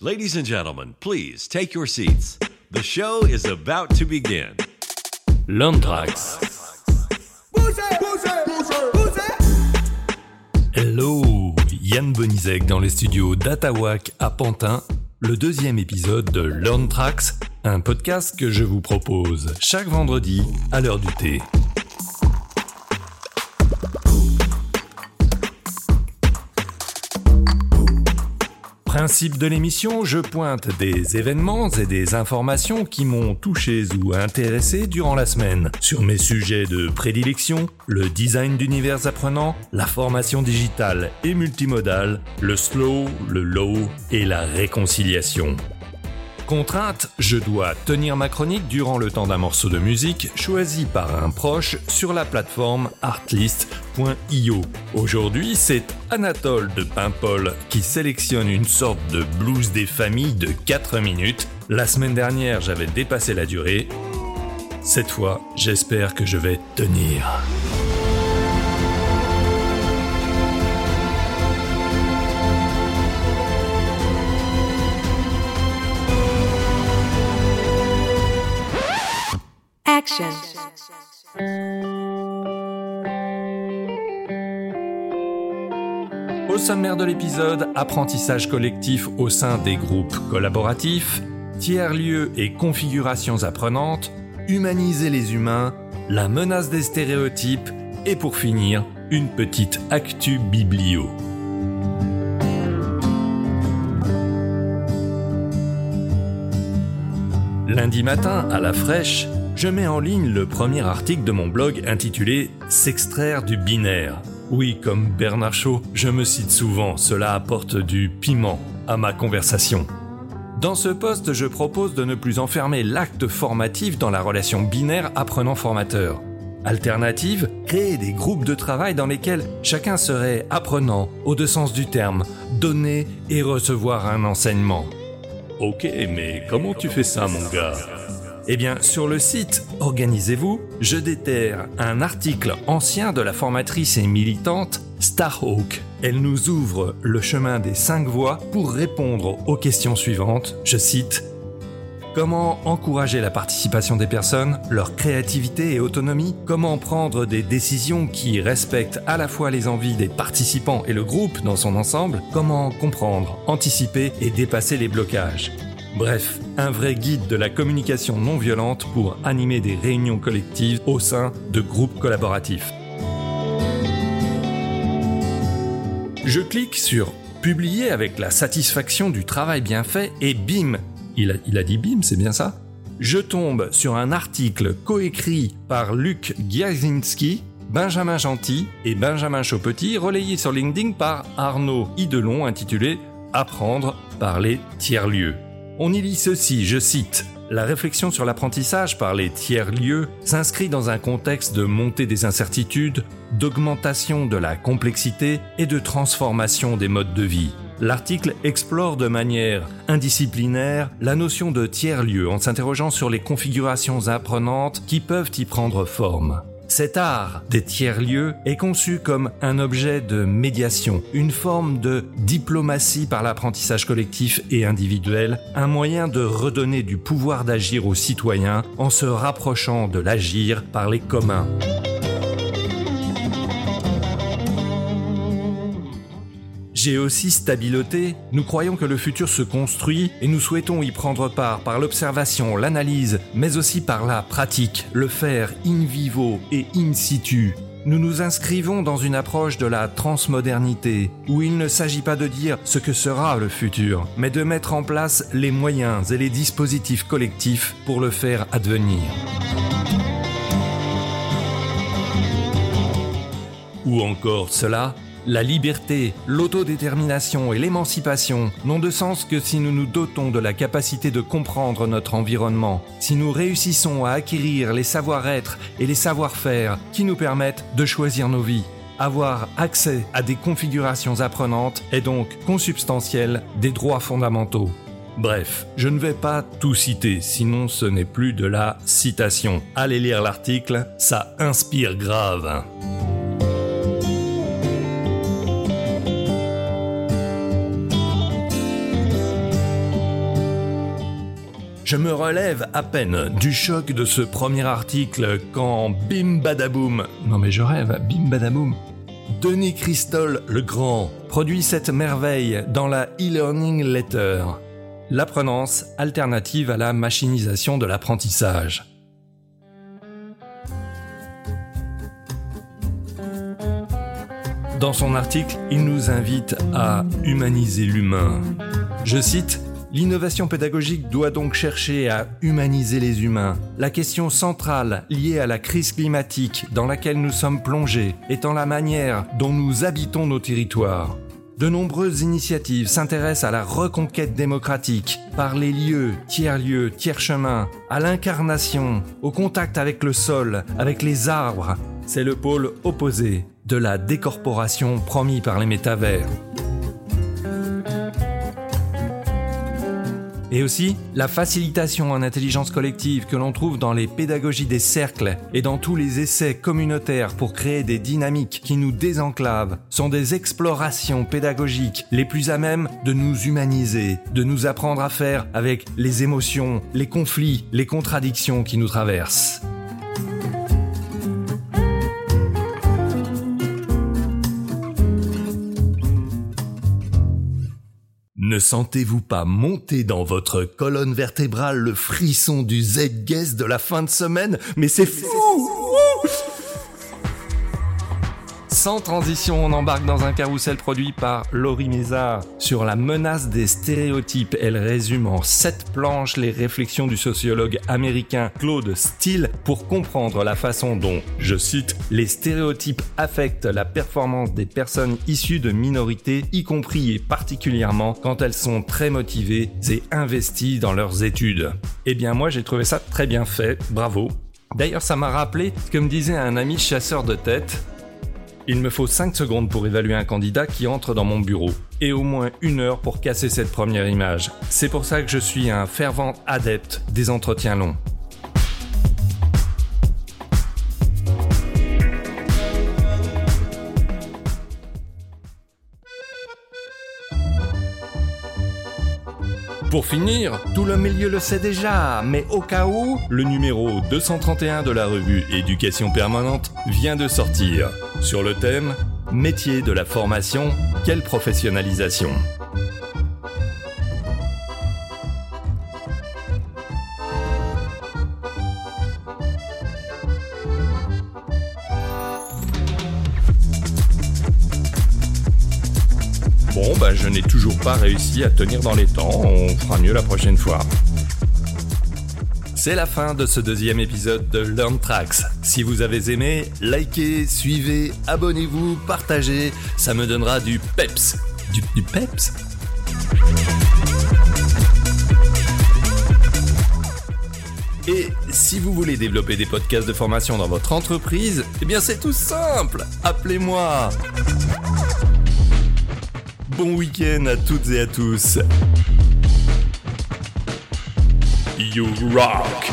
Ladies and gentlemen, please take your seats. The show is about to begin. L'Anthrax. Hello, Yann Bonizek dans les studios d'Atawak à Pantin, le deuxième épisode de L'Anthrax, un podcast que je vous propose chaque vendredi à l'heure du thé. Principe de l'émission, je pointe des événements et des informations qui m'ont touché ou intéressé durant la semaine sur mes sujets de prédilection, le design d'univers apprenants, la formation digitale et multimodale, le slow, le low et la réconciliation. Contrainte, je dois tenir ma chronique durant le temps d'un morceau de musique choisi par un proche sur la plateforme artlist.io. Aujourd'hui, c'est Anatole de Paimpol qui sélectionne une sorte de blues des familles de 4 minutes. La semaine dernière, j'avais dépassé la durée. Cette fois, j'espère que je vais tenir. Action. Au sommaire de l'épisode, apprentissage collectif au sein des groupes collaboratifs, tiers-lieux et configurations apprenantes, humaniser les humains, la menace des stéréotypes et pour finir, une petite actu biblio. Lundi matin, à la fraîche, je mets en ligne le premier article de mon blog intitulé S'extraire du binaire. Oui, comme Bernard Shaw, je me cite souvent, cela apporte du piment à ma conversation. Dans ce poste, je propose de ne plus enfermer l'acte formatif dans la relation binaire apprenant-formateur. Alternative, créer des groupes de travail dans lesquels chacun serait apprenant, au deux sens du terme, donner et recevoir un enseignement. Ok, mais comment tu fais ça, mon gars? Eh bien, sur le site Organisez-vous, je déterre un article ancien de la formatrice et militante Starhawk. Elle nous ouvre le chemin des cinq voies pour répondre aux questions suivantes. Je cite Comment encourager la participation des personnes, leur créativité et autonomie? Comment prendre des décisions qui respectent à la fois les envies des participants et le groupe dans son ensemble? Comment comprendre, anticiper et dépasser les blocages? Bref, un vrai guide de la communication non violente pour animer des réunions collectives au sein de groupes collaboratifs. Je clique sur Publier avec la satisfaction du travail bien fait et bim il a, dit bim, c'est bien ça? Je tombe sur un article coécrit par Luc Giazinski, Benjamin Gentil et Benjamin Chaupetit, relayé sur LinkedIn par Arnaud Idelon intitulé Apprendre par les tiers-lieux. On y lit ceci, je cite. La réflexion sur l'apprentissage par les tiers-lieux s'inscrit dans un contexte de montée des incertitudes, d'augmentation de la complexité et de transformation des modes de vie. L'article explore de manière indisciplinaire la notion de tiers-lieu en s'interrogeant sur les configurations apprenantes qui peuvent y prendre forme. Cet art des tiers-lieux est conçu comme un objet de médiation, une forme de diplomatie par l'apprentissage collectif et individuel, un moyen de redonner du pouvoir d'agir aux citoyens en se rapprochant de l'agir par les communs. J'ai aussi stabiloté, nous croyons que le futur se construit et nous souhaitons y prendre part par l'observation, l'analyse, mais aussi par la pratique, le faire in vivo et in situ. Nous nous inscrivons dans une approche de la transmodernité, où il ne s'agit pas de dire ce que sera le futur, mais de mettre en place les moyens et les dispositifs collectifs pour le faire advenir. Ou encore cela, la liberté, l'autodétermination et l'émancipation n'ont de sens que si nous nous dotons de la capacité de comprendre notre environnement, si nous réussissons à acquérir les savoir-être et les savoir-faire qui nous permettent de choisir nos vies. Avoir accès à des configurations apprenantes est donc consubstantiel des droits fondamentaux. Bref, je ne vais pas tout citer, sinon ce n'est plus de la citation. Allez lire l'article, ça inspire grave. Je me relève à peine du choc de ce premier article quand bim badaboum, non mais je rêve, bim badaboum, Denis Christol le Grand produit cette merveille dans la e-learning letter, l'apprenance alternative à la machinisation de l'apprentissage. Dans son article, il nous invite à humaniser l'humain. Je cite L'innovation pédagogique doit donc chercher à humaniser les humains. La question centrale liée à la crise climatique dans laquelle nous sommes plongés étant la manière dont nous habitons nos territoires. De nombreuses initiatives s'intéressent à la reconquête démocratique par les lieux, tiers-lieux, tiers-chemins, à l'incarnation, au contact avec le sol, avec les arbres. C'est le pôle opposé de la décorporation promis par les métavers. Et aussi la facilitation en intelligence collective que l'on trouve dans les pédagogies des cercles et dans tous les essais communautaires pour créer des dynamiques qui nous désenclavent sont des explorations pédagogiques les plus à même de nous humaniser, de nous apprendre à faire avec les émotions, les conflits, les contradictions qui nous traversent. Ne sentez-vous pas monter dans votre colonne vertébrale le frisson du Z-Guest de la fin de semaine? Mais c'est fou Sans transition, on embarque dans un carrousel produit par Laurie Mézard sur la menace des stéréotypes. Elle résume en sept planches les réflexions du sociologue américain Claude Steele pour comprendre la façon dont, je cite, les stéréotypes affectent la performance des personnes issues de minorités, y compris et particulièrement quand elles sont très motivées et investies dans leurs études. Eh bien moi j'ai trouvé ça très bien fait, bravo. D'ailleurs, ça m'a rappelé ce que me disait un ami chasseur de tête. Il me faut 5 secondes pour évaluer un candidat qui entre dans mon bureau, et au moins une heure pour casser cette première image. C'est pour ça que je suis un fervent adepte des entretiens longs. Pour finir, tout le milieu le sait déjà, mais au cas où, le numéro 231 de la revue Éducation permanente vient de sortir sur le thème Métier de la formation, quelle professionnalisation Bon, bah je n'ai toujours pas réussi à tenir dans les temps, on fera mieux la prochaine fois. C'est la fin de ce deuxième épisode de Learn Tracks. Si vous avez aimé, likez, suivez, abonnez-vous, partagez, ça me donnera du peps. Du, peps? Et si vous voulez développer des podcasts de formation dans votre entreprise, eh bien c'est tout simple. Appelez-moi. Bon week-end à toutes et à tous. You rock!